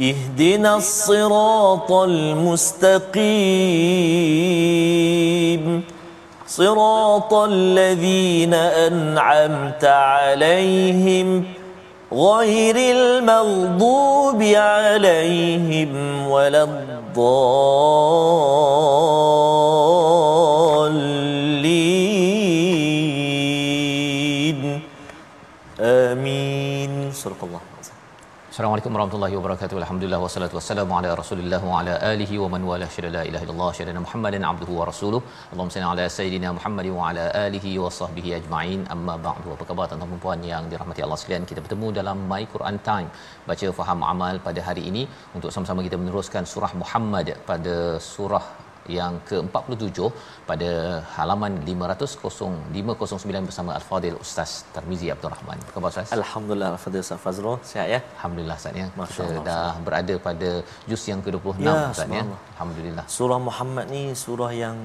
اهدنا الصراط المستقيم. صراط الذين أنعمت عليهم غير المغضوب عليهم ولا الضالين. آمين. صدق الله. Assalamualaikum warahmatullahi wabarakatuh. Alhamdulillah wassalatu wassalamu ala Rasulillah wa ala alihi wa man wala syada la ilaha illallah syada Muhammadan abduhu wa rasuluh. Allahumma salli ala sayidina Muhammad wa ala alihi wa sahbihi ajma'in. Amma ba'du. Apa khabar tuan-tuan dan puan yang dirahmati Allah sekalian? Kita bertemu dalam My Quran Time. Baca faham amal pada hari ini untuk sama-sama kita meneruskan surah Muhammad pada surah yang ke-47 pada halaman 500 bersama Al-Fadil Ustaz Tarmizi Abdul Rahman. Apa khabar Ustaz? Alhamdulillah Al-Fadil Ustaz Fazrul. Sihat ya? Alhamdulillah Ustaz ya. Masya Kita Allah, dah berada pada juz yang ke-26 Ya, Ustaz ya. Alhamdulillah. Surah Muhammad ni surah yang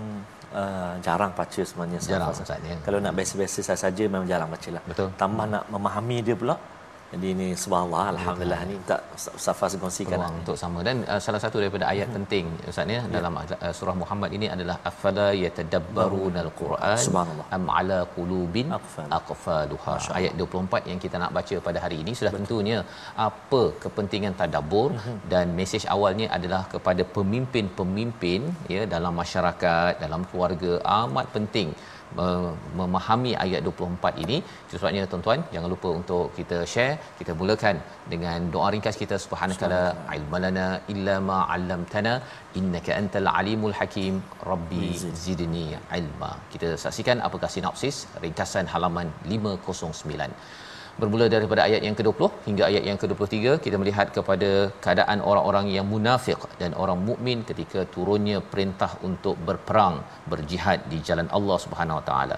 uh, jarang baca sebenarnya Jarang. Ustaz, ya. Kalau nak biasa-biasa saja memang jarang baca lah. Betul. Tambah nak memahami dia pula. Jadi ini subhanallah alhamdulillah ni tak Ustaz Faz kongsikan. peluang untuk sama dan uh, salah satu daripada ayat Hmm. penting Ustaz ya dalam uh, surah Muhammad ini adalah afala yatadabbarunal quran am ala qulubin Aqfal. aqfaluha ayat 24 yang kita nak baca pada hari ini sudah tentunya apa kepentingan tadabbur Mhm. dan mesej awalnya adalah kepada pemimpin-pemimpin ya dalam masyarakat dalam keluarga amat penting memahami ayat 24 ini. Sebabnya tuan-tuan jangan lupa untuk kita share kita mulakan dengan doa ringkas kita. Subhanakala ilmalana illa ma 'allamtana innaka antal alimul hakim. Rabbi zidni ilma. Kita saksikan apakah sinopsis ringkasan halaman 509 bermula daripada ayat yang ke-20 hingga ayat yang ke-23 kita melihat kepada keadaan orang-orang yang munafik dan orang mukmin ketika turunnya perintah untuk berperang berjihad di jalan Allah Subhanahu Wa Taala.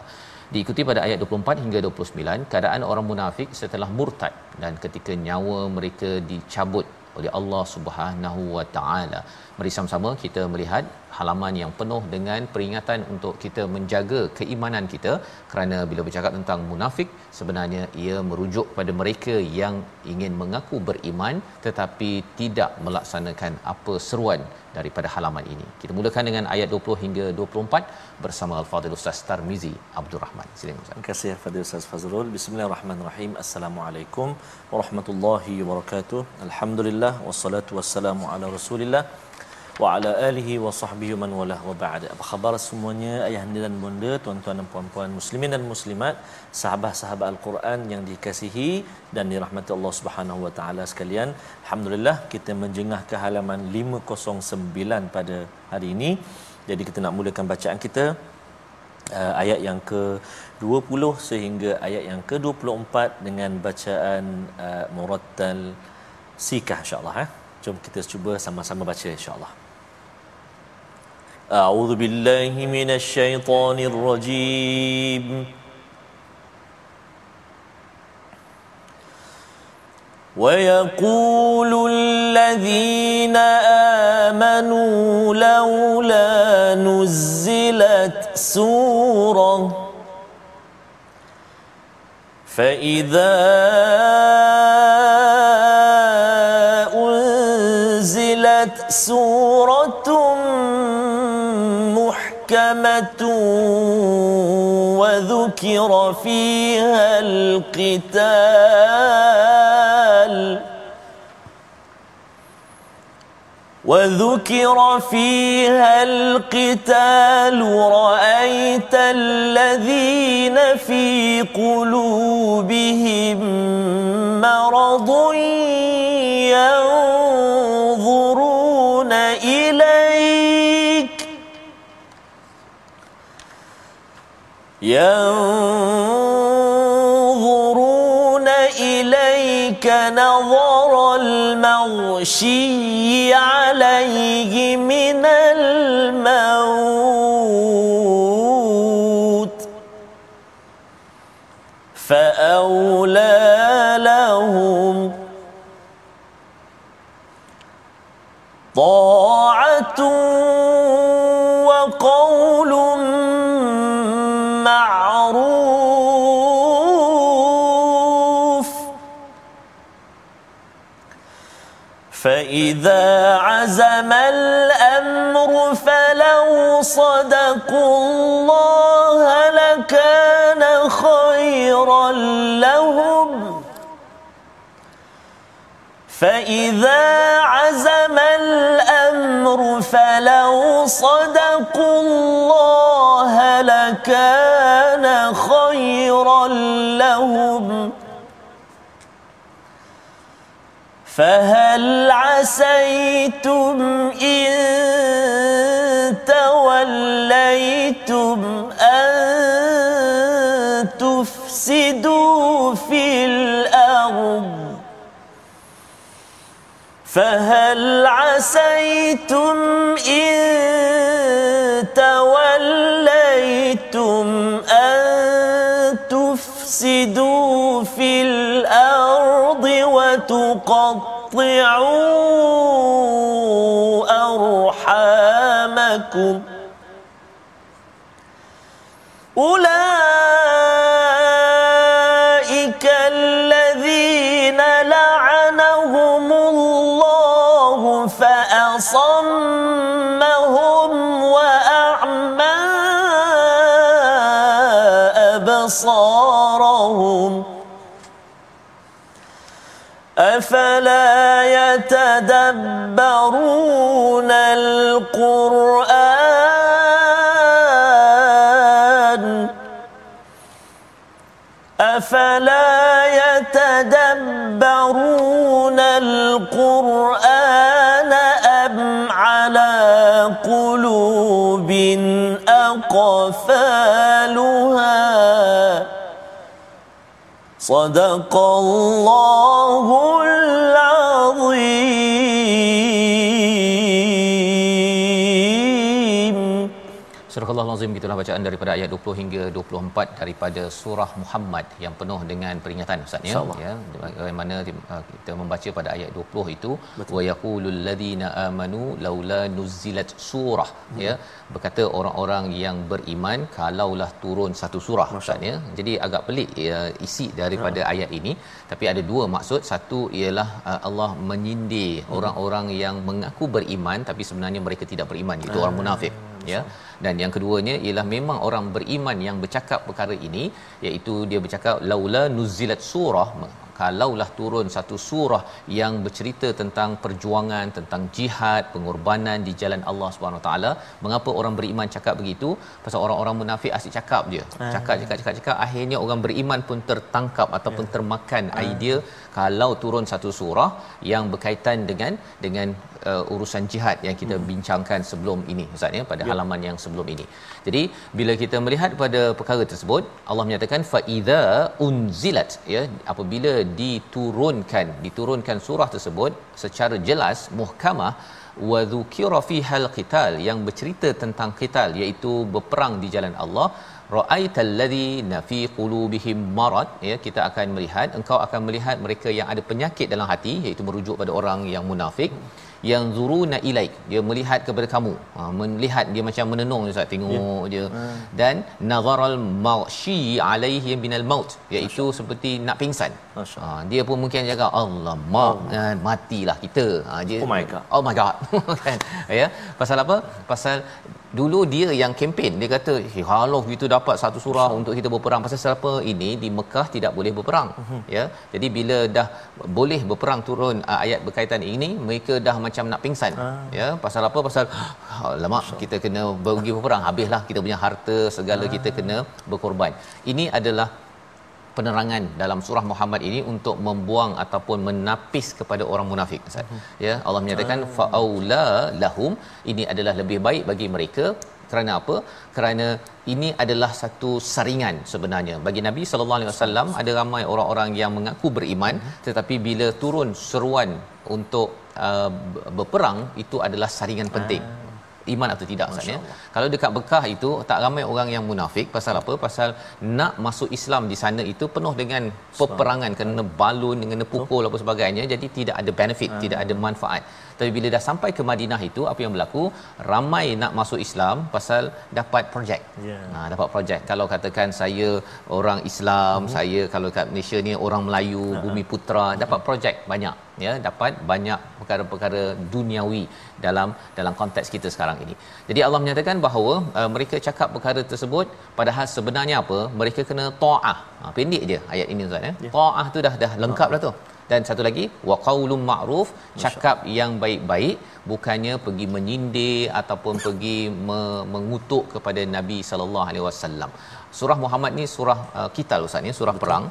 Diikuti pada ayat 24 hingga 29 keadaan orang munafik setelah murtad dan ketika nyawa mereka dicabut oleh Allah Subhanahu Wa Taala. Mari sama-sama kita melihat halaman yang penuh dengan peringatan untuk kita menjaga keimanan kita. Kerana bila bercakap tentang munafik sebenarnya ia merujuk pada mereka yang ingin mengaku beriman tetapi tidak melaksanakan apa seruan daripada halaman ini. Kita mulakan dengan ayat 20 hingga 24 bersama Al-Fadhil Ustaz Tarmizi Abdul Rahman. Silakan Ustaz. Terima kasih Fadil Ustaz Fazrul. Bismillahirrahmanirrahim. Assalamualaikum warahmatullahi wabarakatuh. Alhamdulillah wassalatu wassalamu ala Rasulillah wa ala alihi wa sahbihi man wala wa ba'd. Apa khabar semuanya ayahanda dan bunda, tuan-tuan dan puan-puan muslimin dan muslimat, sahabat-sahabat Al-Quran yang dikasihi dan dirahmati Allah Subhanahu wa taala sekalian. Alhamdulillah kita menjengah ke halaman 509 pada hari ini. Jadi kita nak mulakan bacaan kita uh, ayat yang ke-20 sehingga ayat yang ke-24 dengan bacaan uh, murattal sikah insya-Allah eh. Jom kita cuba sama-sama baca insya-Allah. أعوذ بالله من الشيطان الرجيم. ويقول الذين آمنوا لولا نزلت سورة فإذا أنزلت سورة وذكر فيها القتال. وذكر فيها القتال رأيت الذين في قلوبهم مرض ينظرون إليك ينظرون إليك نظر المغشي عليه من الموت فأولى لهم طاعة فإذا عزم الأمر فلو صدقوا الله لكان خيرا لهم. فإذا عزم الأمر فلو صدقوا الله لكان خيرا لهم. فهل عسيتم إن توليتم أن تفسدوا في الأرض فهل عسيتم إن توليتم أن تفسدوا في الأرض وتقطعوا أرحامكم. أولئك الذين لعنهم الله فأصمهم أفلا يتدبرون القرآن؟ أفلا يتدبرون القرآن أم على قلوب أقفالها؟ صدق الله العظيم Allah gitulah bacaan daripada ayat 20 hingga 24 daripada surah Muhammad yang penuh dengan peringatan Ustaz ya. ya bagaimana uh, kita membaca pada ayat 20 itu wa yaqulul ladina amanu laula nuzilat surah hmm. ya berkata orang-orang yang beriman kalaulah turun satu surah Ustaz ya. Jadi agak pelik ya, isi daripada hmm. ayat ini tapi ada dua maksud satu ialah uh, Allah menyindir hmm. orang-orang yang mengaku beriman tapi sebenarnya mereka tidak beriman itu hmm. orang munafik ya dan yang keduanya ialah memang orang beriman yang bercakap perkara ini iaitu dia bercakap laula nuzilat surah kalaulah turun satu surah yang bercerita tentang perjuangan tentang jihad pengorbanan di jalan Allah Subhanahu taala mengapa orang beriman cakap begitu pasal orang-orang munafik asyik cakap dia cakap cakap cakap cakap akhirnya orang beriman pun tertangkap ataupun ya. termakan idea kalau turun satu surah yang berkaitan dengan dengan uh, urusan jihad yang kita hmm. bincangkan sebelum ini ustaz ya pada ya. halaman yang sebelum ini. Jadi bila kita melihat pada perkara tersebut Allah menyatakan fa idza unzilat ya apabila diturunkan diturunkan surah tersebut secara jelas muhkamah wa dzukira fihal qital yang bercerita tentang qital iaitu berperang di jalan Allah ra'aital ladzi fi qulubihim marad ya kita akan melihat engkau akan melihat mereka yang ada penyakit dalam hati iaitu merujuk pada orang yang munafik yang zuruna ilaik. Dia melihat kepada kamu. Ha, melihat dia macam menenung ustaz. Tengok yeah. dia. Hmm. dan nazaral maushi alaihi binal maut. Iaitu Masya. seperti nak pingsan. Ha, dia pun mungkin jaga Allah mak oh. matilah kita. Ha, dia, oh my god. Oh my god. Kan? Ya? Pasal apa? Pasal dulu dia yang kempen. Dia kata hey, kalau kita dapat satu surah untuk kita berperang pasal siapa? Ini di Mekah tidak boleh berperang. Uh-huh. ya. Jadi bila dah boleh berperang turun uh, ayat berkaitan ini mereka dah macam nak pingsan. Uh. ya. Pasal apa? Pasal lama kita kena pergi berperang. Habislah kita punya harta segala uh. kita kena berkorban. Ini adalah penerangan dalam surah Muhammad ini untuk membuang ataupun menapis kepada orang munafik Ustaz. Uh-huh. Ya, Allah menyatakan uh. faula lahum ini adalah lebih baik bagi mereka kerana apa kerana ini adalah satu saringan sebenarnya bagi Nabi sallallahu alaihi wasallam ada ramai orang-orang yang mengaku beriman tetapi bila turun seruan untuk uh, berperang itu adalah saringan penting iman atau tidak maksudnya kalau dekat Bekah itu tak ramai orang yang munafik. Pasal apa? Pasal nak masuk Islam di sana itu penuh dengan peperangan kena balun kena pukul apa sebagainya. Jadi tidak ada benefit tidak ada manfaat tapi bila dah sampai ke Madinah itu apa yang berlaku ramai nak masuk Islam pasal dapat projek Ya. ha, dapat projek kalau katakan saya orang Islam Mhm. saya kalau kat Malaysia ni orang Melayu Ha, bumi putra dapat projek banyak ya dapat banyak perkara-perkara duniawi dalam dalam konteks kita sekarang ini. Jadi Allah menyatakan bahawa uh, mereka cakap perkara tersebut padahal sebenarnya apa? Mereka kena taah. Ha, pendek je ayat ini Ustaz ya. Ya. Taah tu dah dah lengkap dah tu. Dan satu lagi wa qaulum ma'ruf cakap yang baik-baik bukannya pergi menyindir ataupun pergi me- mengutuk kepada Nabi sallallahu alaihi wasallam. Surah Muhammad ni surah uh, Qital Ustaz ni surah perang.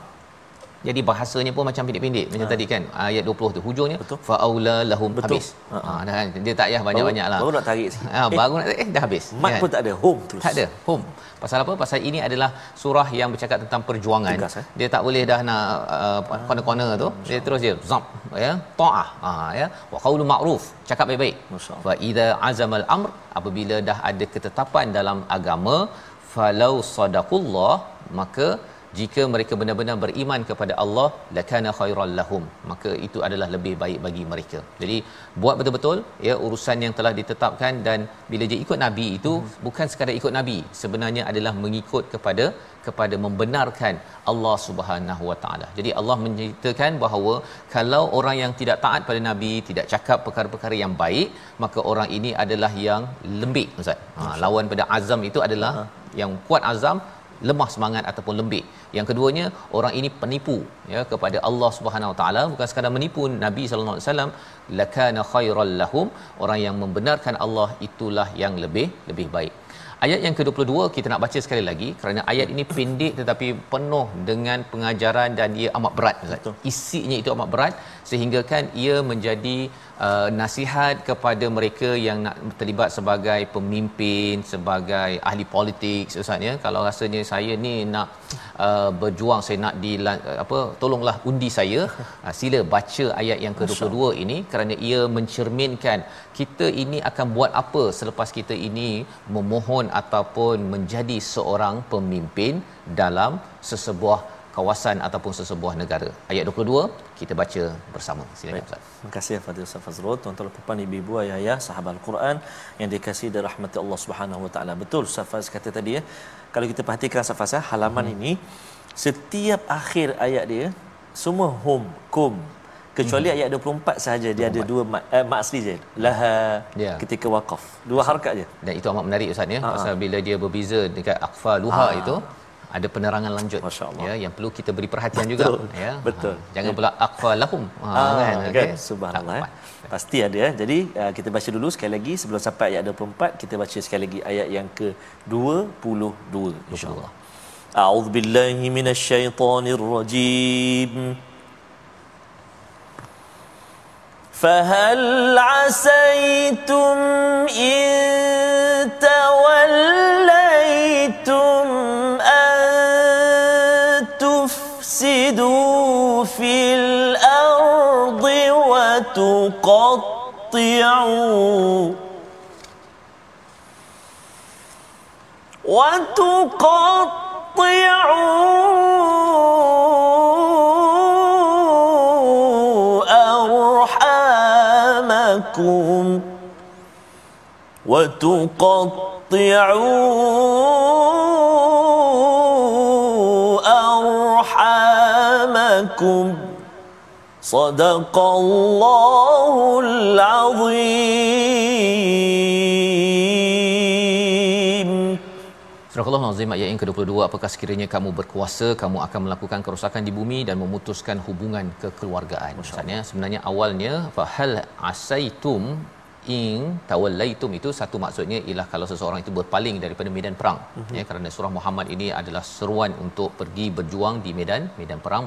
Jadi bahasanya pun macam pendek-pendek macam tadi kan ayat 20 tu hujungnya faula lahum Betul. habis. Ha kan dia tak payah banyak-banyak lah. Baru nak tarik sikit. Ha baru nak eh dah habis. Mat kan? pun tak ada, home terus. Tak ada. Home. Pasal apa? Pasal ini adalah surah yang bercakap tentang perjuangan. Tegas, eh? Dia tak boleh dah nak uh, corner-corner tu. Dia terus dia zap ya. Taah. Ha ya. Wa qaulu ma'ruf. Cakap baik-baik. Wa idza azamal amr apabila dah ada ketetapan dalam agama falau sadaqullah maka jika mereka benar-benar beriman kepada Allah lakana khairal lahum maka itu adalah lebih baik bagi mereka jadi buat betul-betul ya urusan yang telah ditetapkan dan bila dia ikut nabi itu hmm. bukan sekadar ikut nabi sebenarnya adalah mengikut kepada kepada membenarkan Allah Subhanahu Wa Taala. Jadi Allah menyatakan bahawa kalau orang yang tidak taat pada nabi, tidak cakap perkara-perkara yang baik, maka orang ini adalah yang lembik Ustaz. Ha, lawan pada azam itu adalah yang kuat azam lemah semangat ataupun lembik. Yang keduanya orang ini penipu ya kepada Allah Subhanahu Wa Taala bukan sekadar menipu Nabi sallallahu alaihi wasallam lakana khairal lahum orang yang membenarkan Allah itulah yang lebih lebih baik. Ayat yang ke-22 kita nak baca sekali lagi kerana ayat ini pendek tetapi penuh dengan pengajaran dan ia amat berat Ustaz. Isinya itu amat berat sehingga kan ia menjadi uh, nasihat kepada mereka yang nak terlibat sebagai pemimpin, sebagai ahli politik Ustaz ya. Kalau rasanya saya ni nak uh, berjuang saya nak di apa tolonglah undi saya uh, sila baca ayat yang ke-22 ini kerana ia mencerminkan kita ini akan buat apa selepas kita ini memohon ataupun menjadi seorang pemimpin dalam sesebuah kawasan ataupun sesebuah negara. Ayat 22 kita baca bersama. Silakan Ustaz. Terima kasih Fadil Ustaz Fazrul, tuan-tuan dan puan ibu-ibu ayah-ayah sahabat Al-Quran yang dikasihi dan rahmati Allah Subhanahu Wa Taala. Betul Ustaz Faz kata tadi ya. Kalau kita perhatikan Ustaz Faz ya, halaman hmm. ini setiap akhir ayat dia semua hum kum kecuali hmm. ayat 24 sahaja dia 24. ada dua eh, asli je laha Ya. ketika waqaf dua harakat je Dan itu amat menarik Ustaz ya Ha, ha. pasal bila dia berbeza dekat aqfa luha Ha. itu ada penerangan lanjut Masya Allah. ya yang perlu kita beri perhatian juga Betul. ya Betul. Ha. jangan pula aqfa lahum ha, Ah, kan kan, okey subhanallah Tak eh. dapat. Pasti ada ya. Jadi uh, kita baca dulu sekali lagi sebelum sampai ayat 24 kita baca sekali lagi ayat yang ke-22 insya-Allah. A'udzu billahi minasyaitonir rajim. فهل عسيتم إن توليتم وتقطعوا وتقطعوا أرحامكم وتقطعوا أرحامكم صدق الله العظيم Surah Al-Azim ayat yang ke-22 apakah sekiranya kamu berkuasa kamu akan melakukan kerosakan di bumi dan memutuskan hubungan kekeluargaan. Maksudnya sebenarnya awalnya fahal asaitum in tawallaitum itu satu maksudnya ialah kalau seseorang itu berpaling daripada medan perang mm-hmm. ya kerana surah Muhammad ini adalah seruan untuk pergi berjuang di medan medan perang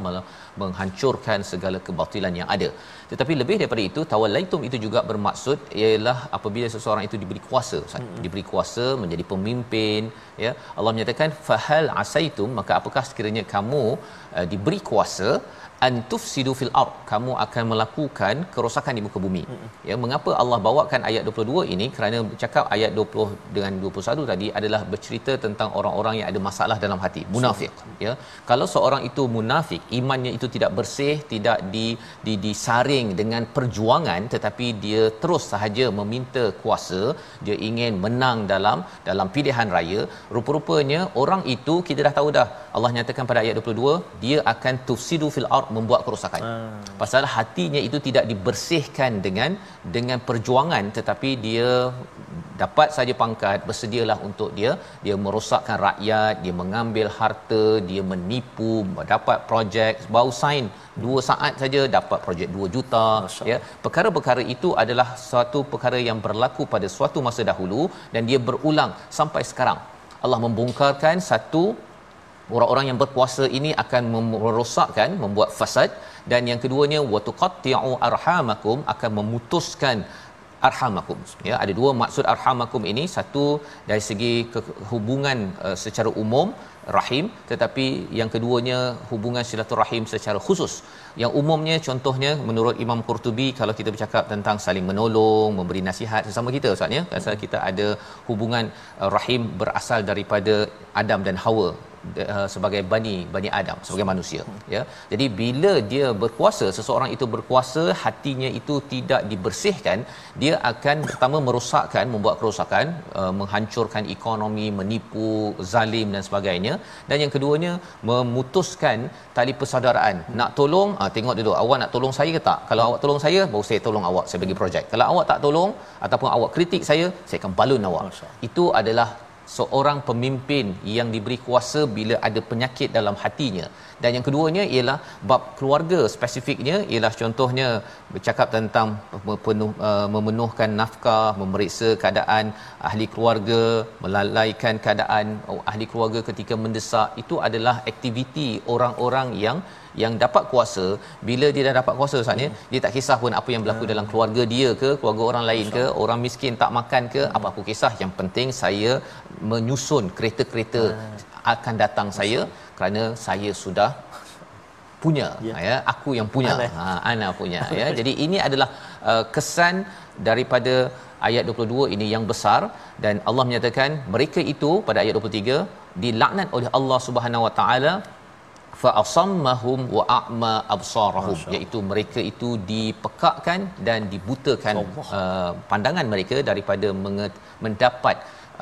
menghancurkan segala kebatilan yang ada tetapi lebih daripada itu tawallaitum itu juga bermaksud ialah apabila seseorang itu diberi kuasa mm-hmm. diberi kuasa menjadi pemimpin ya Allah menyatakan fahal asaitum maka apakah sekiranya kamu uh, diberi kuasa antufsidu fil ard kamu akan melakukan kerosakan di muka bumi hmm. ya mengapa Allah bawakan ayat 22 ini kerana bercakap ayat 20 dengan 21 tadi adalah bercerita tentang orang-orang yang ada masalah dalam hati munafik so. ya kalau seorang itu munafik imannya itu tidak bersih tidak di, di disaring dengan perjuangan tetapi dia terus sahaja meminta kuasa dia ingin menang dalam dalam pilihan raya rupa-rupanya orang itu kita dah tahu dah Allah nyatakan pada ayat 22 dia akan tufsidu fil ard membuat kerosakan. Hmm. Pasal hatinya itu tidak dibersihkan dengan dengan perjuangan tetapi dia dapat saja pangkat bersedialah untuk dia dia merosakkan rakyat dia mengambil harta dia menipu dapat projek bau sign 2 saat saja dapat projek 2 juta Masya. ya perkara-perkara itu adalah suatu perkara yang berlaku pada suatu masa dahulu dan dia berulang sampai sekarang Allah membongkarkan satu orang-orang yang berkuasa ini akan merosakkan membuat fasad. Dan yang keduanya watuqatti'u arhamakum akan memutuskan arhamakum. Ya ada dua maksud arhamakum ini. Satu dari segi hubungan uh, secara umum rahim. Tetapi yang keduanya hubungan silaturahim secara khusus. Yang umumnya contohnya menurut Imam Qurtubi kalau kita bercakap tentang saling menolong memberi nasihat sesama kita ustaz ya. Kita ada hubungan uh, rahim berasal daripada Adam dan Hawa uh, sebagai bani bani Adam sebagai manusia ya. Jadi bila dia berkuasa seseorang itu berkuasa hatinya itu tidak dibersihkan dia akan pertama merosakkan membuat kerosakan uh, menghancurkan ekonomi menipu zalim dan sebagainya. Dan yang keduanya memutuskan tali persaudaraan. Nak tolong uh, tengok dulu awak nak tolong saya ke tak? Kalau awak tolong saya baru saya tolong awak saya bagi projek. Kalau awak tak tolong ataupun awak kritik saya saya akan balun awak. Itu adalah seorang pemimpin yang diberi kuasa bila ada penyakit dalam hatinya. Dan yang keduanya ialah bab keluarga spesifiknya ialah contohnya bercakap tentang penuh, uh, memenuhkan nafkah memeriksa keadaan ahli keluarga melalaikan keadaan oh, ahli keluarga ketika mendesak itu adalah aktiviti orang-orang yang yang dapat kuasa bila dia dah dapat kuasa saatnya hmm. dia tak kisah pun apa yang berlaku hmm. dalam keluarga dia ke keluarga orang lain ke orang miskin tak makan ke hmm. apa aku kisah yang penting saya menyusun kereta-kereta hmm. akan datang Masa. saya kerana saya sudah punya ya, ya aku yang punya ana, ha ana punya ya jadi ini adalah uh, kesan daripada ayat 22 ini yang besar dan Allah menyatakan mereka itu pada ayat 23 dilaknat oleh Allah Subhanahu Wa Taala fa asammahum wa a'ma absarahum iaitu mereka itu dipekakkan dan dibutakan uh, pandangan mereka daripada mendapat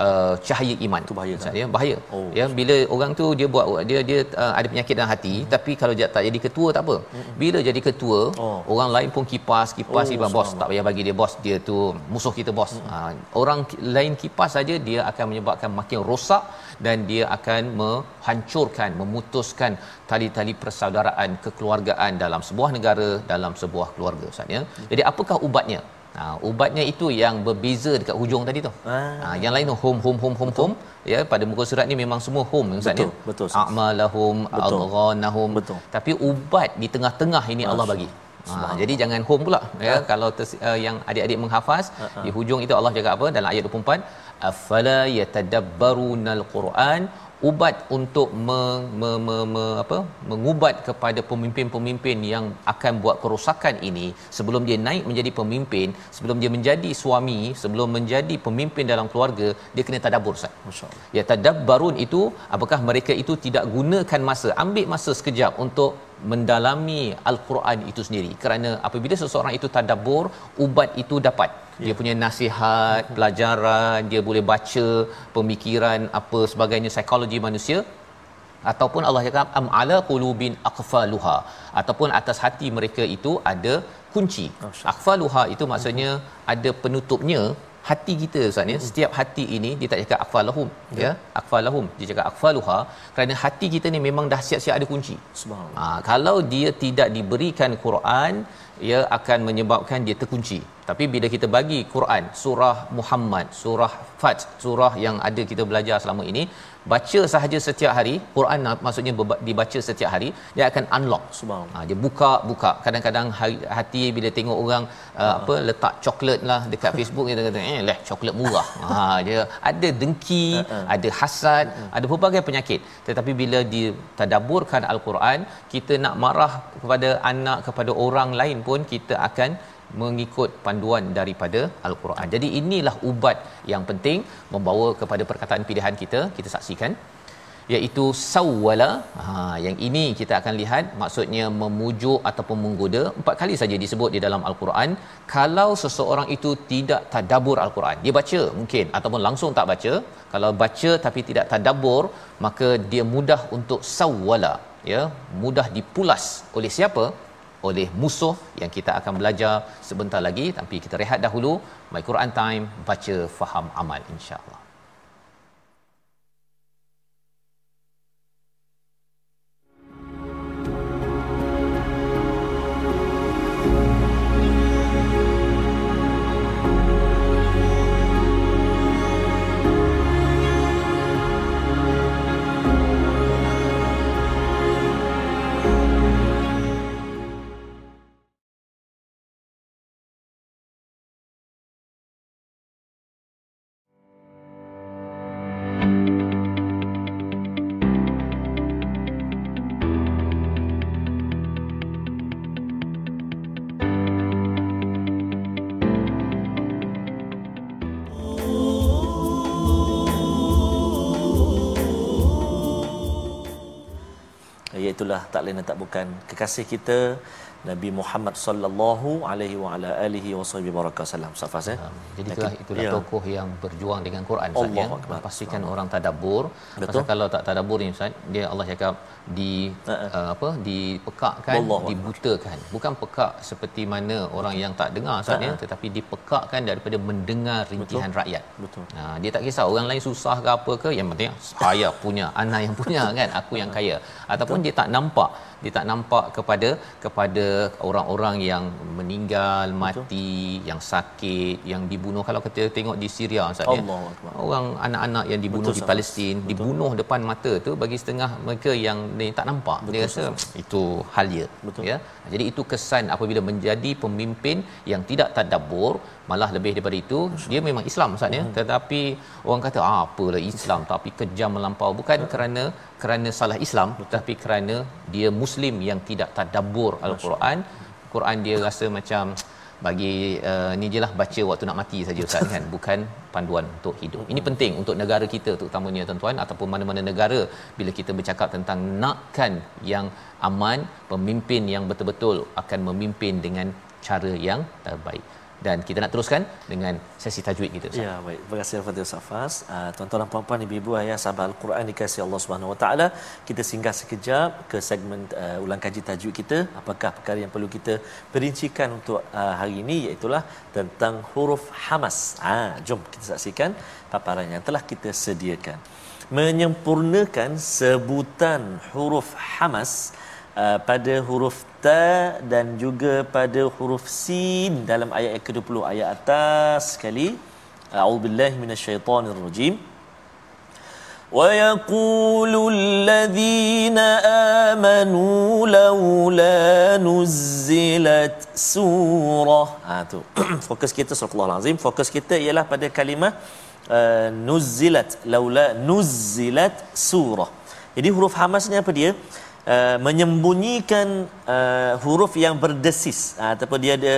uh, cahaya iman tu bahaya kan? ya bahaya oh. ya bila orang tu dia buat dia dia uh, ada penyakit dalam hati hmm. tapi kalau dia tak jadi ketua tak apa hmm. bila jadi ketua oh. orang lain pun kipas kipas oh, kipas bos tak payah bagi dia bos dia tu musuh kita bos hmm. uh, orang lain kipas saja dia akan menyebabkan makin rosak dan dia akan menghancurkan memutuskan tali-tali persaudaraan kekeluargaan dalam sebuah negara dalam sebuah keluarga Ustaz ya. Hmm. Jadi apakah ubatnya? Ha, ubatnya itu yang berbeza dekat hujung tadi tu. Ah. Ha, yang lain tu home home home home home ya pada muka surat ni memang semua home Ustaz betul, ya. Betul. A'malahum adghanahum. Tapi ubat di tengah-tengah ini Masya. Allah bagi. Ha, jadi jangan home pula ya, ya. kalau ters, uh, yang adik-adik menghafaz uh-huh. di hujung itu Allah cakap apa dalam ayat 24 afala yatadabbarunal quran ubat untuk me, me, me, me, apa mengubat kepada pemimpin-pemimpin yang akan buat kerosakan ini sebelum dia naik menjadi pemimpin sebelum dia menjadi suami sebelum menjadi pemimpin dalam keluarga dia kena tadabbur Ustaz. Masyaallah ya tadabbarun itu apakah mereka itu tidak gunakan masa ambil masa sekejap untuk mendalami al-Quran itu sendiri. Kerana apabila seseorang itu tadabbur ubat itu dapat. Dia punya nasihat pelajaran dia boleh baca pemikiran apa sebagainya psikologi manusia. Ataupun Allah cakap am ala qulubin aqfaluha ataupun atas hati mereka itu ada kunci. Aqfaluha itu maksudnya ada penutupnya hati kita Ustaz ya setiap hati ini dia tak cakap aqfalahum ya, ya. aqfalahum dia cakap aqfaluha kerana hati kita ni memang dah siap-siap ada kunci. Subhanallah. Ha, kalau dia tidak diberikan Quran ia akan menyebabkan dia terkunci. Tapi bila kita bagi Quran surah Muhammad surah Fat surah yang ada kita belajar selama ini baca sahaja setiap hari Quran maksudnya dibaca setiap hari dia akan unlock. Subhanallah. Ha, dia buka buka kadang-kadang hati bila tengok orang uh, apa letak coklat lah dekat Facebook dia kata eh leh coklat murah. Ha dia ada dengki ada hasad ada pelbagai penyakit. Tetapi bila ditadaburkan al-Quran kita nak marah kepada anak kepada orang lain pun kita akan mengikut panduan daripada al-Quran. Jadi inilah ubat yang penting membawa kepada perkataan pilihan kita. Kita saksikan iaitu sawwala. Ha yang ini kita akan lihat maksudnya memujuk ataupun menggoda empat kali saja disebut di dalam al-Quran. Kalau seseorang itu tidak tadabbur al-Quran, dia baca mungkin ataupun langsung tak baca. Kalau baca tapi tidak tadabbur, maka dia mudah untuk sawwala, ya, mudah dipulas oleh siapa? Oleh musuh yang kita akan belajar sebentar lagi. Tapi kita rehat dahulu. My Quran time baca faham amal insya-Allah itulah tak lain dan tak bukan. Kekasih kita Nabi Muhammad sallallahu alaihi wa ala alihi wasallam wasallam safas ya. Jadi itulah itulah ya. tokoh yang berjuang dengan Quran Ustaz ya. Pastikan orang tadabbur. Pasal kalau tak tadabbur ni Ustaz, dia Allah cakap di uh-uh. uh, apa dipekakkan Allah dibutakan bukan pekak seperti mana orang yang tak dengar Ustaz ya tetapi dipekakkan daripada mendengar rintihan Betul. rakyat Betul. Ha, dia tak kisah orang lain susah ke apa ke yang penting saya punya anak yang punya kan aku yang kaya ataupun Betul. dia tak nampak dia tak nampak kepada kepada orang-orang yang meninggal mati Betul. yang sakit yang dibunuh kalau kita tengok di Syria Ustaz ya orang anak-anak yang dibunuh Betul, di Palestin Betul. dibunuh depan mata tu bagi setengah mereka yang dia tak nampak Betul, dia rasa sahabat. itu halia Betul. ya jadi itu kesan apabila menjadi pemimpin yang tidak tadabbur malah lebih daripada itu dia memang Islam Ustaz ya. Hmm. tetapi orang kata ah, apalah Islam. Tapi kejam melampau bukan Betul. kerana kerana salah Islam tetapi kerana dia muslim yang tidak tadabbur al-Quran. Quran dia rasa macam bagi uh, ni jelah baca waktu nak mati saja ustaz kan. Bukan panduan untuk hidup. Ini penting untuk negara kita terutamanya tuan-tuan ataupun mana-mana negara bila kita bercakap tentang nakkan yang aman, pemimpin yang betul-betul akan memimpin dengan cara yang terbaik dan kita nak teruskan dengan sesi tajwid kita. Ya, baik. Terima kasih Fadil Safas. Uh, tuan-tuan dan puan-puan, ibu-ibu ayah sahabat Al-Quran dikasihi Allah Subhanahu Wa Taala. Kita singgah sekejap ke segmen uh, ulang kaji tajwid kita. Apakah perkara yang perlu kita perincikan untuk uh, hari ini iaitu tentang huruf hamas. Ah, jom kita saksikan paparan yang telah kita sediakan. Menyempurnakan sebutan huruf hamas uh, pada huruf ta dan juga pada huruf sin dalam ayat yang ke-20 ayat atas sekali a'udzubillahi minasyaitonirrajim ويقول الذين آمنوا لولا نزلت سورة ha tu fokus kita surah Al-Azim fokus kita ialah pada kalimah uh, nuzilat laula nuzilat surah jadi huruf hamas ni apa dia Uh, menyembunyikan uh, huruf yang berdesis. Uh, ataupun dia ada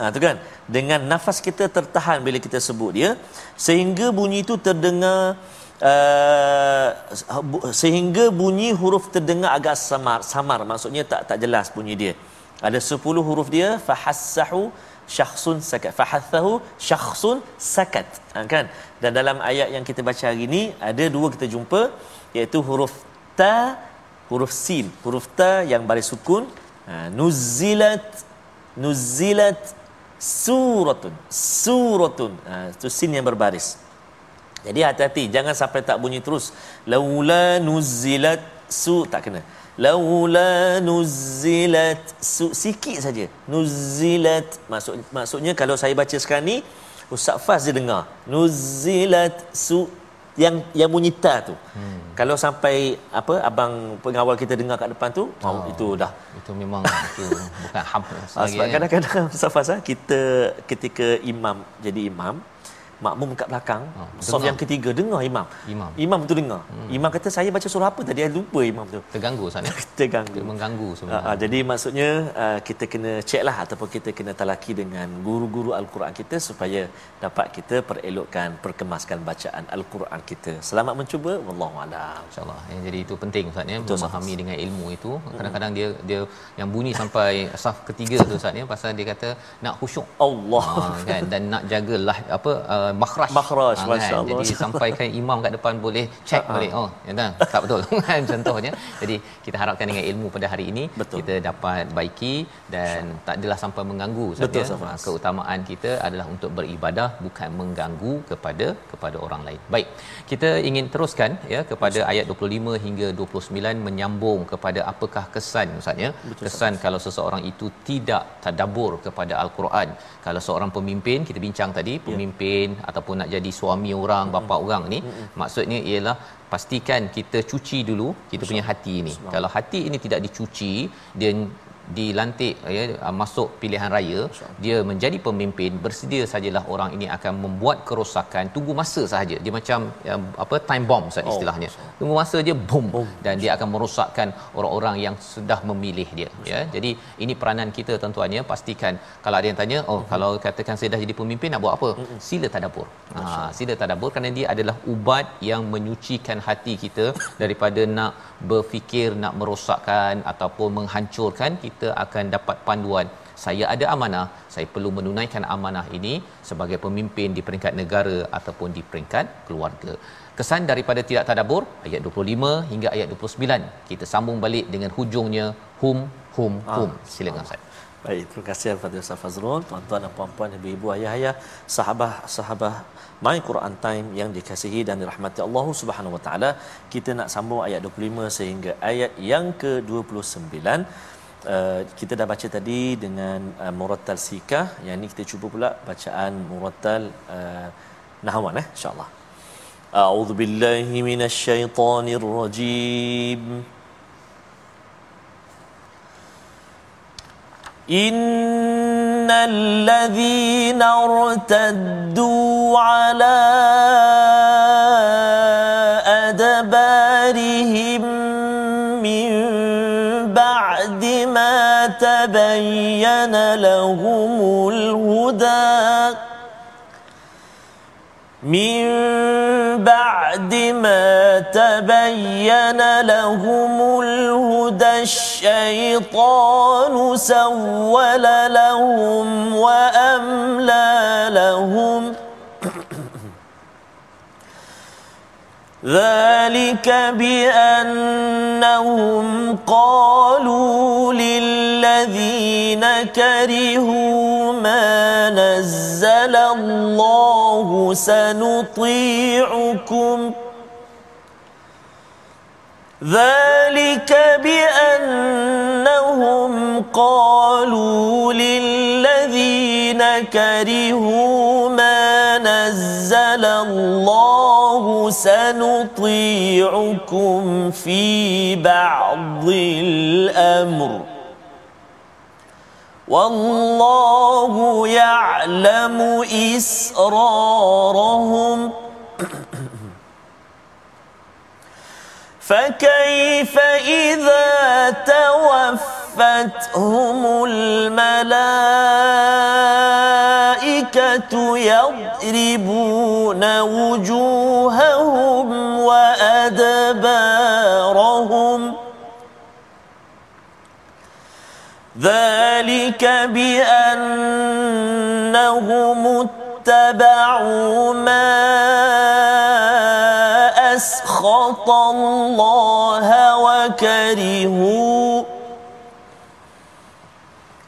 uh, tu kan? Dengan nafas kita tertahan bila kita sebut dia. Sehingga bunyi itu terdengar uh, sehingga bunyi huruf terdengar agak samar samar. Maksudnya tak tak jelas bunyi dia. Ada 10 huruf dia fahassahu syakhsun sakat. Fahathahu syakhsun sakat. Ha, kan? Dan dalam ayat yang kita baca hari ini ada dua kita jumpa iaitu huruf ta huruf sin huruf ta yang baris sukun. Ha, nuzilat nuzilat suratun suratun. Ha, itu sin yang berbaris. Jadi hati-hati jangan sampai tak bunyi terus. Laula nuzilat su tak kena. Laula nuzilat su, sikit saja. Nuzilat maksud maksudnya kalau saya baca sekarang ni Ustaz dia dengar. Nuzilat su yang yang bunyi ta tu. Hmm. Kalau sampai apa abang pengawal kita dengar kat depan tu, oh, oh itu dah itu memang itu bukan ham sebab kadang-kadang ah, kita ketika imam jadi imam makmum kat belakang. Ha, soft yang ketiga dengar imam. Imam. Imam tu dengar. Hmm. imam kata saya baca surah apa? Tadi saya lupa imam tu terganggu sana terganggu. Dia mengganggu sebenarnya. Uh, uh, jadi maksudnya uh, kita kena check lah ataupun kita kena talaki dengan guru-guru al-Quran kita supaya dapat kita perelokkan perkemaskan bacaan al-Quran kita. Selamat mencuba. Wallahu alam. Insyaallah. Ya, jadi itu penting ustaz ya memahami dengan ilmu itu. Kadang-kadang dia dia yang bunyi sampai saf ketiga tu ustaz ya pasal dia kata nak khusyuk. Allah. Uh, kan? Dan nak jagalah apa uh, uh, makhraj makhraj ha, masyaallah kan? jadi sampaikan imam kat depan boleh check uh-huh. boleh oh ya tak? Tak betul. Kan contohnya. Jadi kita harapkan dengan ilmu pada hari ini betul. kita dapat baiki dan tak adalah sampai mengganggu betul saja keutamaan kita adalah untuk beribadah bukan mengganggu kepada kepada orang lain. Baik. Kita ingin teruskan ya kepada ayat 25 hingga 29 menyambung kepada apakah kesan ustaz ya? Kesan kalau seseorang itu tidak tadabbur kepada al-Quran. Kalau seorang pemimpin kita bincang tadi ya. pemimpin. Ataupun nak jadi suami orang bapa orang ni mm-hmm. maksudnya ialah pastikan kita cuci dulu kita punya hati ini. Kalau hati ini tidak dicuci dia dilantik ya masuk pilihan raya dia menjadi pemimpin bersedia sajalah orang ini akan membuat kerosakan tunggu masa sahaja. Dia macam ya, apa time bomb Ustaz oh, istilahnya. Tunggu masa je boom, dan dia akan merosakkan orang-orang yang sudah memilih dia ya. Jadi ini peranan kita tuan-tuannya. Pastikan kalau ada yang tanya oh kalau katakan saya dah jadi pemimpin nak buat apa? Sila tadabbur. Ha sila tadabbur kerana dia adalah ubat yang menyucikan hati kita daripada nak berfikir nak merosakkan ataupun menghancurkan kita akan dapat panduan. Saya ada amanah. Saya perlu menunaikan amanah ini sebagai pemimpin di peringkat negara ataupun di peringkat keluarga. Kesan daripada tidak tadabbur ayat 25 hingga ayat 29 kita sambung balik dengan hujungnya hum hum hum. Ah. silakan saya Baik, terima kasih kepada Ustaz Fazrul, tuan-tuan dan puan-puan, ibu-ibu, ayah-ayah, sahabat-sahabat My Quran Time yang dikasihi dan dirahmati Allah Subhanahu Wa Taala. Kita nak sambung ayat 25 sehingga ayat yang ke-29. Uh, kita dah baca tadi dengan uh, murattal sikah. Yang ni kita cuba pula bacaan murattal uh, nahwan eh insya-Allah. A'udzu billahi minasyaitonir rajim. إن الذين ارتدوا على تبين لهم الهدى. من بعد ما تبين لهم الهدى الشيطان سول لهم وأملى لهم ذلك بأنهم قالوا للذين كرهوا ما نزل الله سنطيعكم ذلك بأنهم قالوا للذين كرهوا الله سنطيعكم في بعض الأمر. والله يعلم إسرارهم. فكيف إذا توفتهم يضربون وجوههم وأدبارهم. ذلك بأنهم اتبعوا ما أسخط الله وكرهوا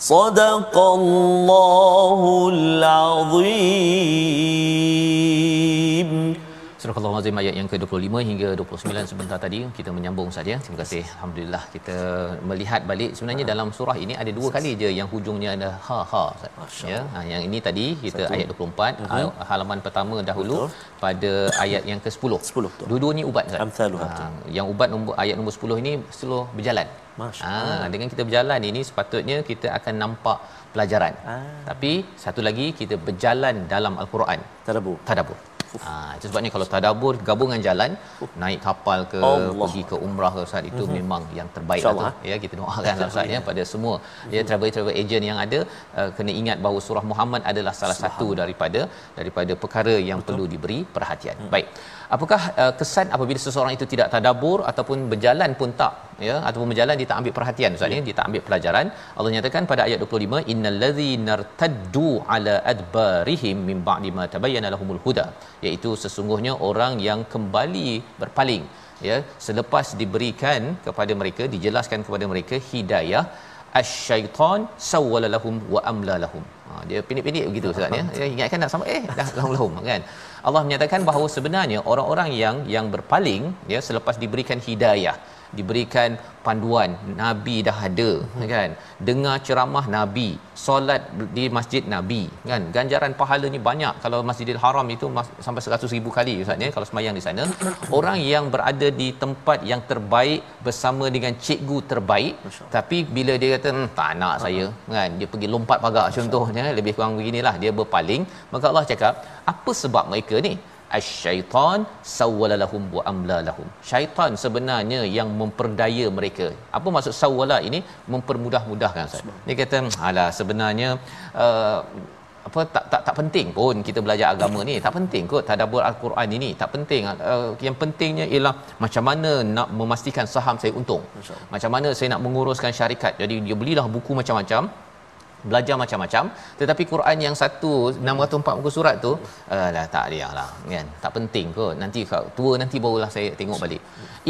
صدق الله العظيم Surah Al-Azim ayat yang ke-25 hingga 29 sebentar tadi kita menyambung saja. Terima kasih. Alhamdulillah kita melihat balik sebenarnya dalam surah ini ada dua kali je yang hujungnya ada ha ha. Ya. Ha, yang ini tadi kita Satu. ayat 24 uh-huh. Mhm. halaman pertama dahulu betul. pada ayat yang ke-10. 10 betul. Dua-dua ni ubat kan? Ha, yang ubat nombor ayat nombor 10 ini seluruh berjalan. Ha, dengan kita berjalan ini sepatutnya kita akan nampak pelajaran. Ah. Tapi satu lagi kita berjalan dalam al-Quran. Tadabbur. Tadabbur. Ha, itu sebabnya kalau tadabur gabungan jalan naik kapal ke Allah. pergi ke umrah ke Ustaz itu mm-hmm. memang yang terbaik lah tu. ya kita doakan lah Ustaz ya pada semua mm-hmm. ya travel travel agent yang ada uh, kena ingat bahawa surah Muhammad adalah salah satu daripada daripada perkara yang Betul. perlu diberi perhatian. Mm-hmm. Baik. Apakah uh, kesan apabila seseorang itu tidak tadabbur ataupun berjalan pun tak ya ataupun berjalan dia tak ambil perhatian Ustaz ya, ya. Dia tak ambil pelajaran. Allah nyatakan pada ayat 25 innal ladzina irtaddu ala adbarihim min ba'di ma tabayyana lahumul huda iaitu sesungguhnya orang yang kembali berpaling ya selepas diberikan kepada mereka dijelaskan kepada mereka hidayah. Asyaitan sawwala lahum wa amla lahum. Ha, dia pindik-pindik begitu ustaz ya. Dia ingatkan nak sama eh dah lahum kan. Allah menyatakan bahawa sebenarnya orang-orang yang yang berpaling ya selepas diberikan hidayah diberikan panduan. Nabi dah ada kan? Dengar ceramah nabi solat di masjid nabi kan? Ganjaran pahalanya banyak. Kalau Masjidil Haram itu sampai 100 ribu kali ustaz ya kalau sembahyang di sana. Orang yang berada di tempat yang terbaik bersama dengan cikgu terbaik tapi bila dia kata hmm, tak nak saya kan? Dia pergi lompat pagar contohnya lebih kurang beginilah. Dia berpaling maka Allah cakap apa sebab mereka ni asyaitan sawwala lahum wa amla lahum. Syaitan sebenarnya yang memperdaya mereka. Apa maksud sawwala ini? Mempermudah-mudahkan ustaz. Dia kata alah sebenarnya uh, apa tak tak tak penting pun kita belajar agama ni. Tak penting kot tadabbur al-Quran ini. Tak penting. Uh, yang pentingnya ialah macam mana nak memastikan saham saya untung. Macam mana saya nak menguruskan syarikat. Jadi dia belilah buku macam-macam belajar macam-macam. Tetapi Quran yang satu 604 muka surat tu alah tak dia lah kan? Tak penting kot. Nanti tua nanti barulah saya tengok balik.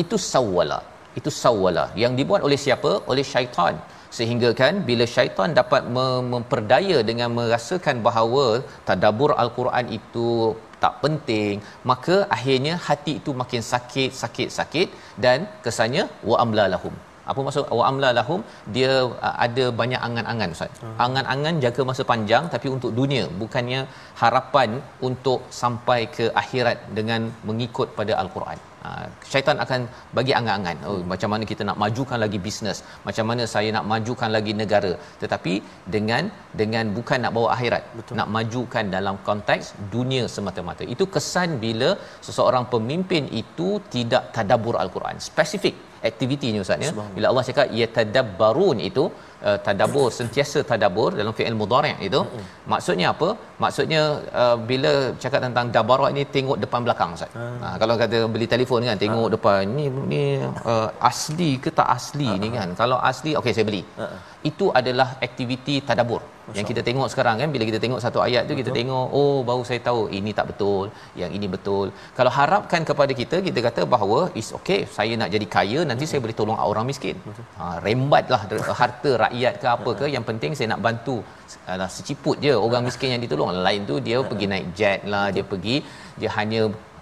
Itu sawwala. Itu sawwala. Yang dibuat oleh siapa? Oleh syaitan. Sehingga kan bila syaitan dapat memperdaya dengan merasakan bahawa tadabbur al-Quran itu tak penting maka akhirnya hati itu makin sakit sakit sakit dan kesannya wa amla lahum apa maksud? Wa amla lahum dia uh, ada banyak angan-angan ustaz. Hmm. angan-angan jaga masa panjang tapi untuk dunia. Bukannya harapan untuk sampai ke akhirat dengan mengikut pada al-Quran. Uh, syaitan akan bagi angan-angan. Oh hmm. macam mana kita nak majukan lagi bisnes macam mana saya nak majukan lagi negara. Tetapi dengan dengan bukan nak bawa akhirat Betul. nak majukan dalam konteks dunia semata-mata. Itu kesan bila seseorang pemimpin itu tidak tadabbur al-Quran. Spesifik aktivitinya ustaz ya. Bila Allah cakap yatadabbarun itu uh, tadabbur sentiasa tadabbur dalam fi'il mudhari' itu. Mm-hmm. maksudnya apa? Maksudnya uh, bila cakap tentang dabara ini tengok depan belakang ustaz. Mm. uh, kalau kata beli telefon kan tengok mm. depan ni ni uh, asli ke tak asli mm. ni kan? Kalau asli okey saya beli. Mm. itu adalah aktiviti tadabbur yang kita tengok sekarang kan. Bila kita tengok satu ayat tu kita tengok oh baru saya tahu ini tak betul yang ini betul. Kalau harapkan kepada kita kita kata bahawa is okay saya nak jadi kaya nanti saya boleh tolong orang miskin. Ha rembatlah harta rakyat ke apa ke yang penting saya nak bantu alah seciput je orang miskin yang ditolong. Lain tu dia pergi naik jet lah dia pergi dia hanya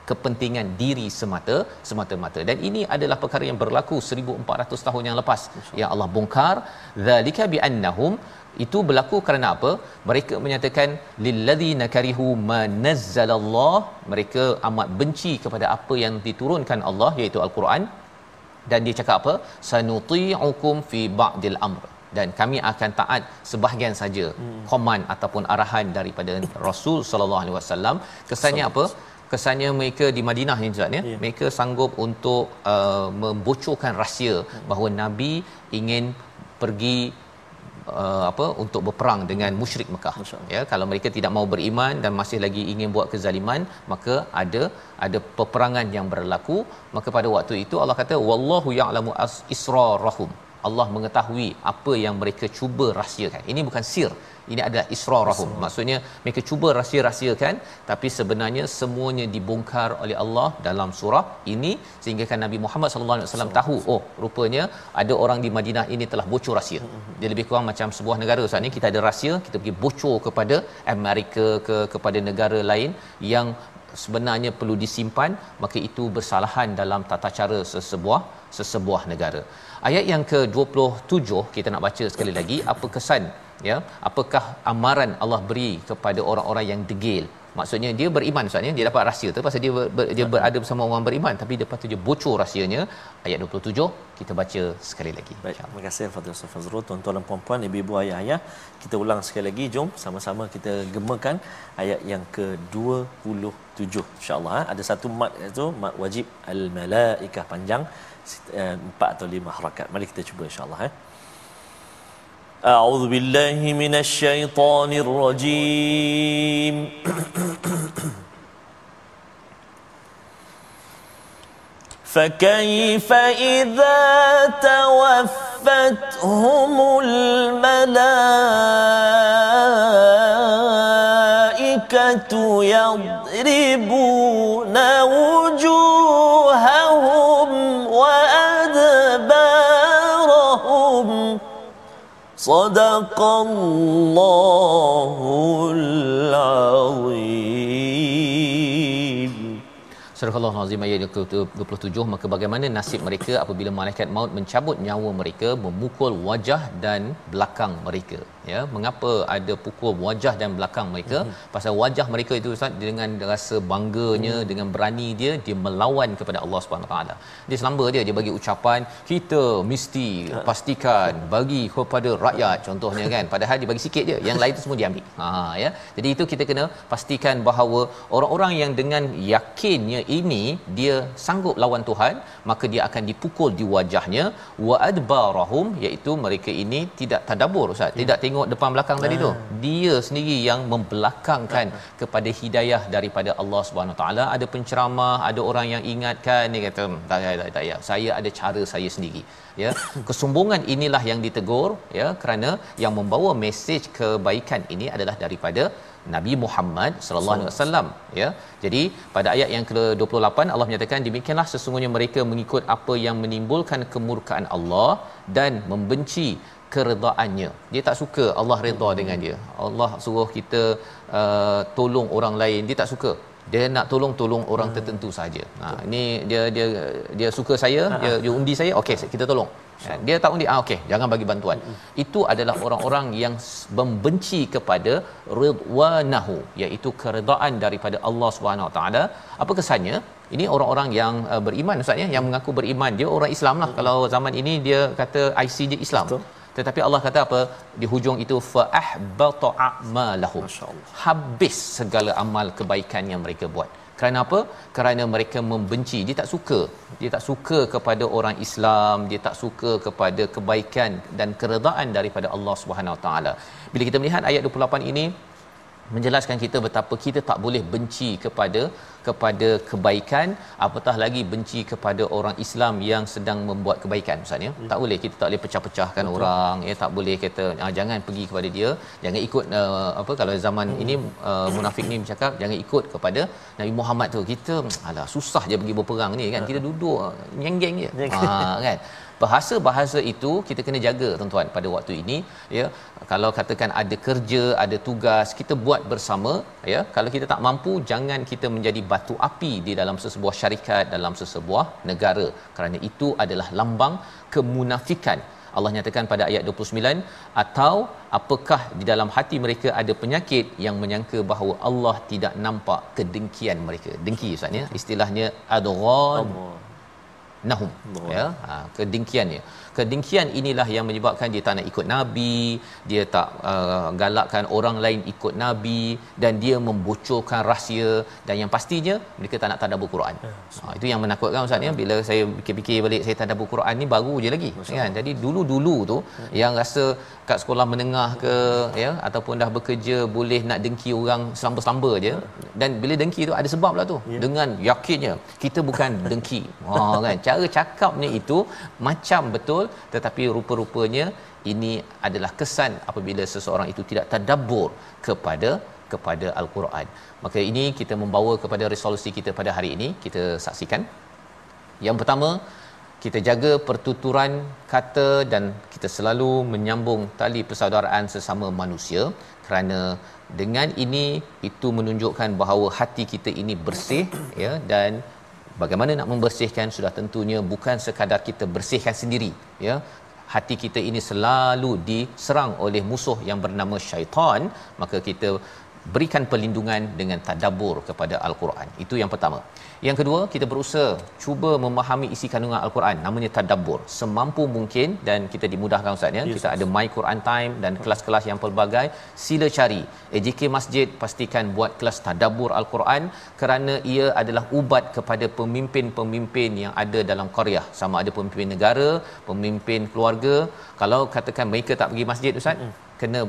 kepentingan diri semata semata-mata. Dan ini adalah perkara yang berlaku 1400 tahun yang lepas yang Allah bongkar. Zalika bi annahum itu berlaku kerana apa? Mereka menyatakan lilladzina karihu manazzalallah mereka amat benci kepada apa yang diturunkan Allah iaitu al-Quran. Dan dia cakap apa? Sanuti'ukum fi ba'dil amr dan kami akan taat sebahagian saja hmm. koman ataupun arahan daripada Rasul sallallahu alaihi wasallam. Kesannya apa? Kesannya mereka di Madinah ni Ustaz ya? Yeah. mereka sanggup untuk uh, membocorkan rahsia hmm. bahawa nabi ingin pergi uh, apa untuk berperang dengan musyrik Mekah. Ya kalau mereka tidak mau beriman dan masih lagi ingin buat kezaliman maka ada ada peperangan yang berlaku. Maka pada waktu itu Allah kata wallahu ya'lamu israrahum Allah mengetahui apa yang mereka cuba rahsiakan. Ini bukan sir ini adalah israrahum. Maksudnya mereka cuba rahsia-rahsiakan tapi sebenarnya semuanya dibongkar oleh Allah dalam surah ini sehingga kan Nabi Muhammad sallallahu alaihi wasallam tahu oh rupanya ada orang di Madinah ini telah bocor rahsia. Dia lebih kurang macam sebuah negara Ustaz ni kita ada rahsia kita pergi bocor kepada Amerika ke kepada negara lain yang sebenarnya perlu disimpan maka itu bersalahan dalam tata cara sesebuah sesebuah negara ayat yang ke-27 kita nak baca sekali lagi. Apa kesan ya? Apakah amaran Allah beri kepada orang-orang yang degil maksudnya dia beriman maksudnya dia dapat rahsia tu pasal dia ber, dia berada bersama orang beriman tapi lepas tu dia bocor rahsianya ayat 27 kita baca sekali lagi Baik, terima kasih Fadil Ustaz Fazrul, tuan-tuan dan puan-puan, ibu-ibu, ayah-ayah. Kita ulang sekali lagi, jom sama-sama kita gemakan ayat yang ke-27 insya-Allah. Ha? Ada satu mat itu mat wajib al-malaikah panjang eh, empat atau lima harakat. Mari kita cuba insya-Allah eh. أعوذ بالله من الشيطان الرجيم. فكيف إذا توفتهم الملائكة يضربون وجوههم صدق الله العظيم Surah Al-Azim ayat yang ke-27 maka bagaimana nasib mereka apabila malaikat maut mencabut nyawa mereka memukul wajah dan belakang mereka. Ya mengapa ada pukul wajah dan belakang mereka? Hmm. pasal wajah mereka itu Ustaz dengan rasa bangganya hmm. dengan berani dia dia melawan kepada Allah Subhanahu taala. Dia selamba dia dia bagi ucapan kita mesti pastikan bagi kepada rakyat contohnya kan. Padahal dia bagi sikit je yang lain tu semua diambil. Ha ya. Jadi itu kita kena pastikan bahawa orang-orang yang dengan yakinnya ini dia sanggup lawan Tuhan maka dia akan dipukul di wajahnya. Wa adbarahum iaitu mereka ini tidak tadabbur ustaz. Tidak tengok depan belakang tadi tu. Dia sendiri yang membelakangkan kepada hidayah daripada Allah Subhanahu taala. Ada penceramah ada orang yang ingatkan dia kata "Hmm, tak tak tak, tak ya. Saya ada cara saya sendiri. Ya. Kesombongan inilah yang ditegur ya kerana yang membawa mesej kebaikan ini adalah daripada Nabi Muhammad sallallahu alaihi wasallam ya. Jadi pada ayat yang ke-28 Allah menyatakan demikianlah sesungguhnya mereka mengikut apa yang menimbulkan kemurkaan Allah dan membenci keredaannya. Dia tak suka Allah redha dengan dia. Allah suruh kita uh, tolong orang lain, dia tak suka. Dia nak tolong tolong orang tertentu saja. Ha ini dia dia dia suka saya, dia, dia undi saya, okey kita tolong. Ya, dia tak undi ah okey jangan bagi bantuan. Itu adalah orang-orang yang membenci kepada ridwanahu iaitu keredaan daripada Allah Subhanahu Wa taala. Apa kesannya? Ini orang-orang yang uh, beriman ustaz ya yang mengaku beriman. Dia orang Islam lah. Kalau zaman ini dia kata IC dia Islam. Betul. tetapi Allah kata apa? Di hujung itu fa ahbata a'malahum Masya-Allah. habis segala amal kebaikan yang mereka buat kerana apa? Kerana mereka membenci. Dia tak suka. Dia tak suka kepada orang Islam. Dia tak suka kepada kebaikan dan keredaan daripada Allah Subhanahu taala. Bila kita melihat ayat 28 ini menjelaskan kita betapa kita tak boleh benci kepada kepada kebaikan apatah lagi benci kepada orang Islam yang sedang membuat kebaikan misalnya hmm. tak boleh kita tak boleh pecah-pecahkan Betul. orang ya? Tak boleh kata ah, jangan pergi kepada dia. Jangan ikut uh, apa kalau zaman hmm. ini uh, munafik ni bercakap jangan ikut kepada Nabi Muhammad tu. Kita alah susah je pergi berperang ni kan? Kita duduk nyenggeng je. Ha kan bahasa-bahasa itu kita kena jaga tuan-tuan pada waktu ini ya. Kalau katakan ada kerja ada tugas kita buat bersama ya. Kalau kita tak mampu jangan kita menjadi batu api di dalam sesebuah syarikat dalam sesebuah negara. Kerana itu adalah lambang kemunafikan. Allah nyatakan pada ayat 29 atau apakah di dalam hati mereka ada penyakit yang menyangka bahawa Allah tidak nampak kedengkian mereka? Dengki ustaz ya. Istilahnya Allah. Nahum ya. Ha, kedengkiannya kedengkian inilah yang menyebabkan dia tak nak ikut nabi dia tak uh, galakkan orang lain ikut nabi dan dia membocorkan rahsia dan yang pastinya mereka tak nak tadabbur Quran. Ha, itu yang menakutkan ustaz ya. Bila saya fikir-fikir balik saya tadabbur Quran ni baru je lagi kan? Jadi dulu-dulu tu yang rasa kat sekolah menengah ke ya ataupun dah bekerja boleh nak dengki orang selamba-selamba je. Dan bila dengki tu ada sebab lah tu dengan yakinnya kita bukan dengki. Ha kan? Cara cakapnya itu macam betul tetapi rupa-rupanya ini adalah kesan apabila seseorang itu tidak tadabbur kepada kepada al-Quran. Maka ini kita membawa kepada resolusi kita pada hari ini kita saksikan. Yang pertama kita jaga pertuturan kata dan kita selalu menyambung tali persaudaraan sesama manusia kerana dengan ini itu menunjukkan bahawa hati kita ini bersih ya dan bagaimana nak membersihkan sudah tentunya bukan sekadar kita bersihkan sendiri ya hati kita ini selalu diserang oleh musuh yang bernama syaitan maka kita berikan perlindungan dengan tadabbur kepada al-Quran. Itu yang pertama. Yang kedua, kita berusaha cuba memahami isi kandungan al-Quran. Namanya tadabbur. Semampu mungkin dan kita dimudahkan ustaz ya. Yes, kita ada My Quran Time dan kelas-kelas yang pelbagai. Sila cari AJK Masjid pastikan buat kelas tadabbur al-Quran kerana ia adalah ubat kepada pemimpin-pemimpin yang ada dalam Korea. Sama ada pemimpin negara, pemimpin keluarga. Kalau katakan mereka tak pergi masjid ustaz, mm-hmm. kena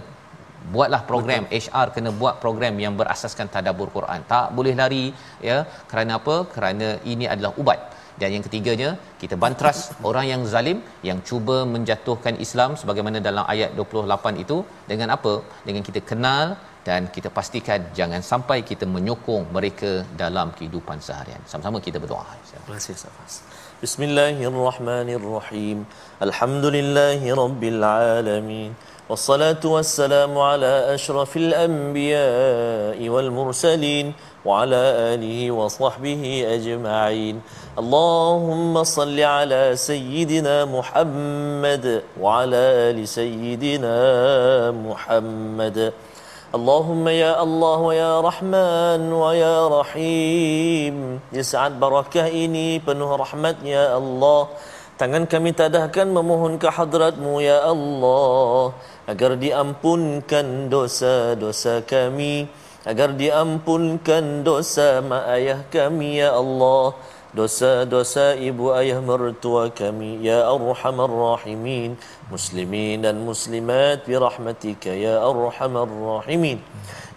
buatlah program Betul. HR kena buat program yang berasaskan tadabbur Quran. Tak boleh lari ya. Kerana apa? Kerana ini adalah ubat. Dan yang ketiganya kita bantras orang yang zalim yang cuba menjatuhkan Islam sebagaimana dalam ayat 28 itu dengan apa? Dengan kita kenal dan kita pastikan jangan sampai kita menyokong mereka dalam kehidupan seharian. Sama-sama kita berdoa. Terima kasih Safas Bismillahirrahmanirrahim. Alhamdulillahirabbil alamin والصلاة والسلام على أشرف الأنبياء والمرسلين وعلى آله وصحبه أجمعين اللهم صل على سيدنا محمد وعلى آل سيدنا محمد اللهم يا الله ويا رحمن ويا رحيم يسعد بركة إني بنه رحمة يا الله Tangan kami tadahkan memohon ke hadratmu ya Allah agar diampunkan dosa-dosa kami agar diampunkan dosa mak ayah kami ya Allah. Dosa-dosa ibu ayah mertua kami ya arhamar rahimin. Muslimin dan muslimat bi rahmatika ya arhamar rahimin.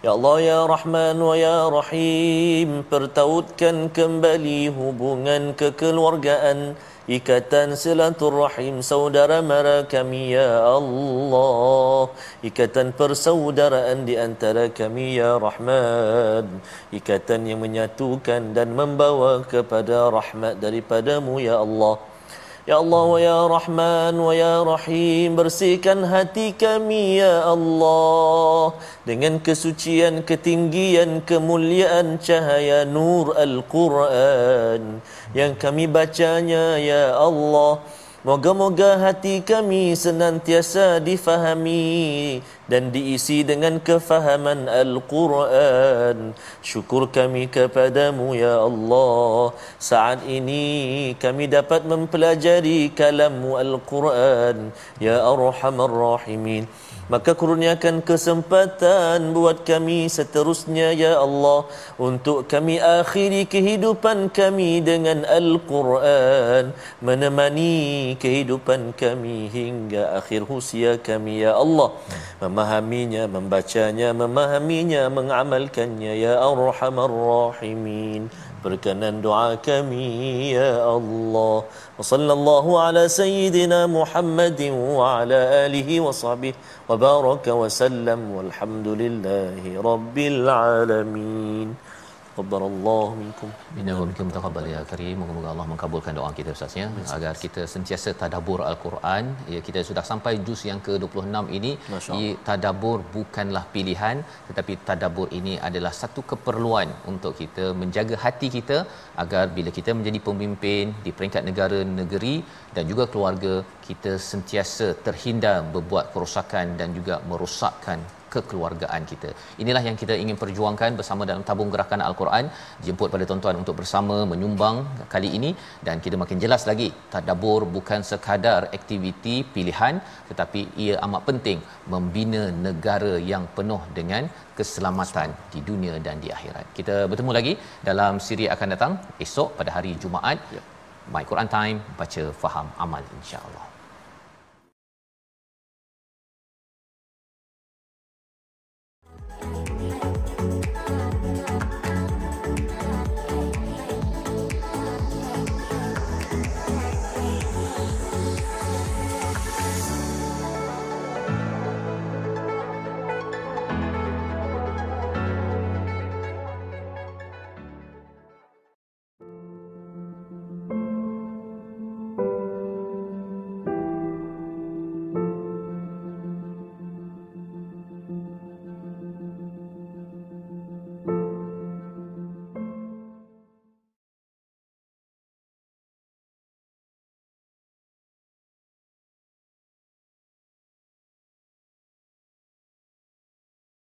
Ya Allah ya rahman wa ya rahim pertautkan kembali hubungan kekeluargaan Ikatan silaturrahim saudara mara kami ya Allah. Ikatan persaudaraan di antara kami ya Rahman. Ikatan yang menyatukan dan membawa kepada rahmat daripadamu ya Allah Ya Allah wa ya Rahman wa ya Rahim bersihkan hati kami ya Allah. Dengan kesucian ketinggian kemuliaan cahaya nur Al-Quran yang kami bacanya ya Allah. Moga-moga hati kami senantiasa difahami dan diisi dengan kefahaman Al-Quran. Syukur kami kepadamu ya Allah. Saat ini kami dapat mempelajari kalammu Al-Quran. Ya Arhamar Rahimin maka kurniakan kesempatan buat kami seterusnya ya Allah untuk kami akhiri kehidupan kami dengan Al-Quran menemani kehidupan kami hingga akhir usia kami ya Allah memahaminya membacanya memahaminya mengamalkannya. Ya Arhamar Rahimin berkenan doa kami ya Allah. Wa sallallahu ala sayyidina Muhammadin wa ala alihi wa sahbihi. Wa baraka wa sallam walhamdulillahi rabbil alamin Taqabbalallahu minkum. Inna wa minkum taqabbal ya karim. Moga-moga Allah mengabulkan doa kita Ustaz ya agar kita sentiasa tadabbur al-Quran. Ya kita sudah sampai juz yang ke-26 ini. Ya, tadabbur bukanlah pilihan tetapi tadabbur ini adalah satu keperluan untuk kita menjaga hati kita agar bila kita menjadi pemimpin di peringkat negara negeri dan juga keluarga kita sentiasa terhindar berbuat kerosakan dan juga merosakkan kekeluargaan kita. Inilah yang kita ingin perjuangkan bersama dalam tabung gerakan Al-Quran. Jemput pada tuan-tuan untuk bersama menyumbang kali ini dan kita makin jelas lagi tadabbur bukan sekadar aktiviti pilihan tetapi ia amat penting membina negara yang penuh dengan keselamatan di dunia dan di akhirat. Kita bertemu lagi dalam siri akan datang esok pada hari Jumaat. Ya. My Quran Time baca faham amal insya-Allah.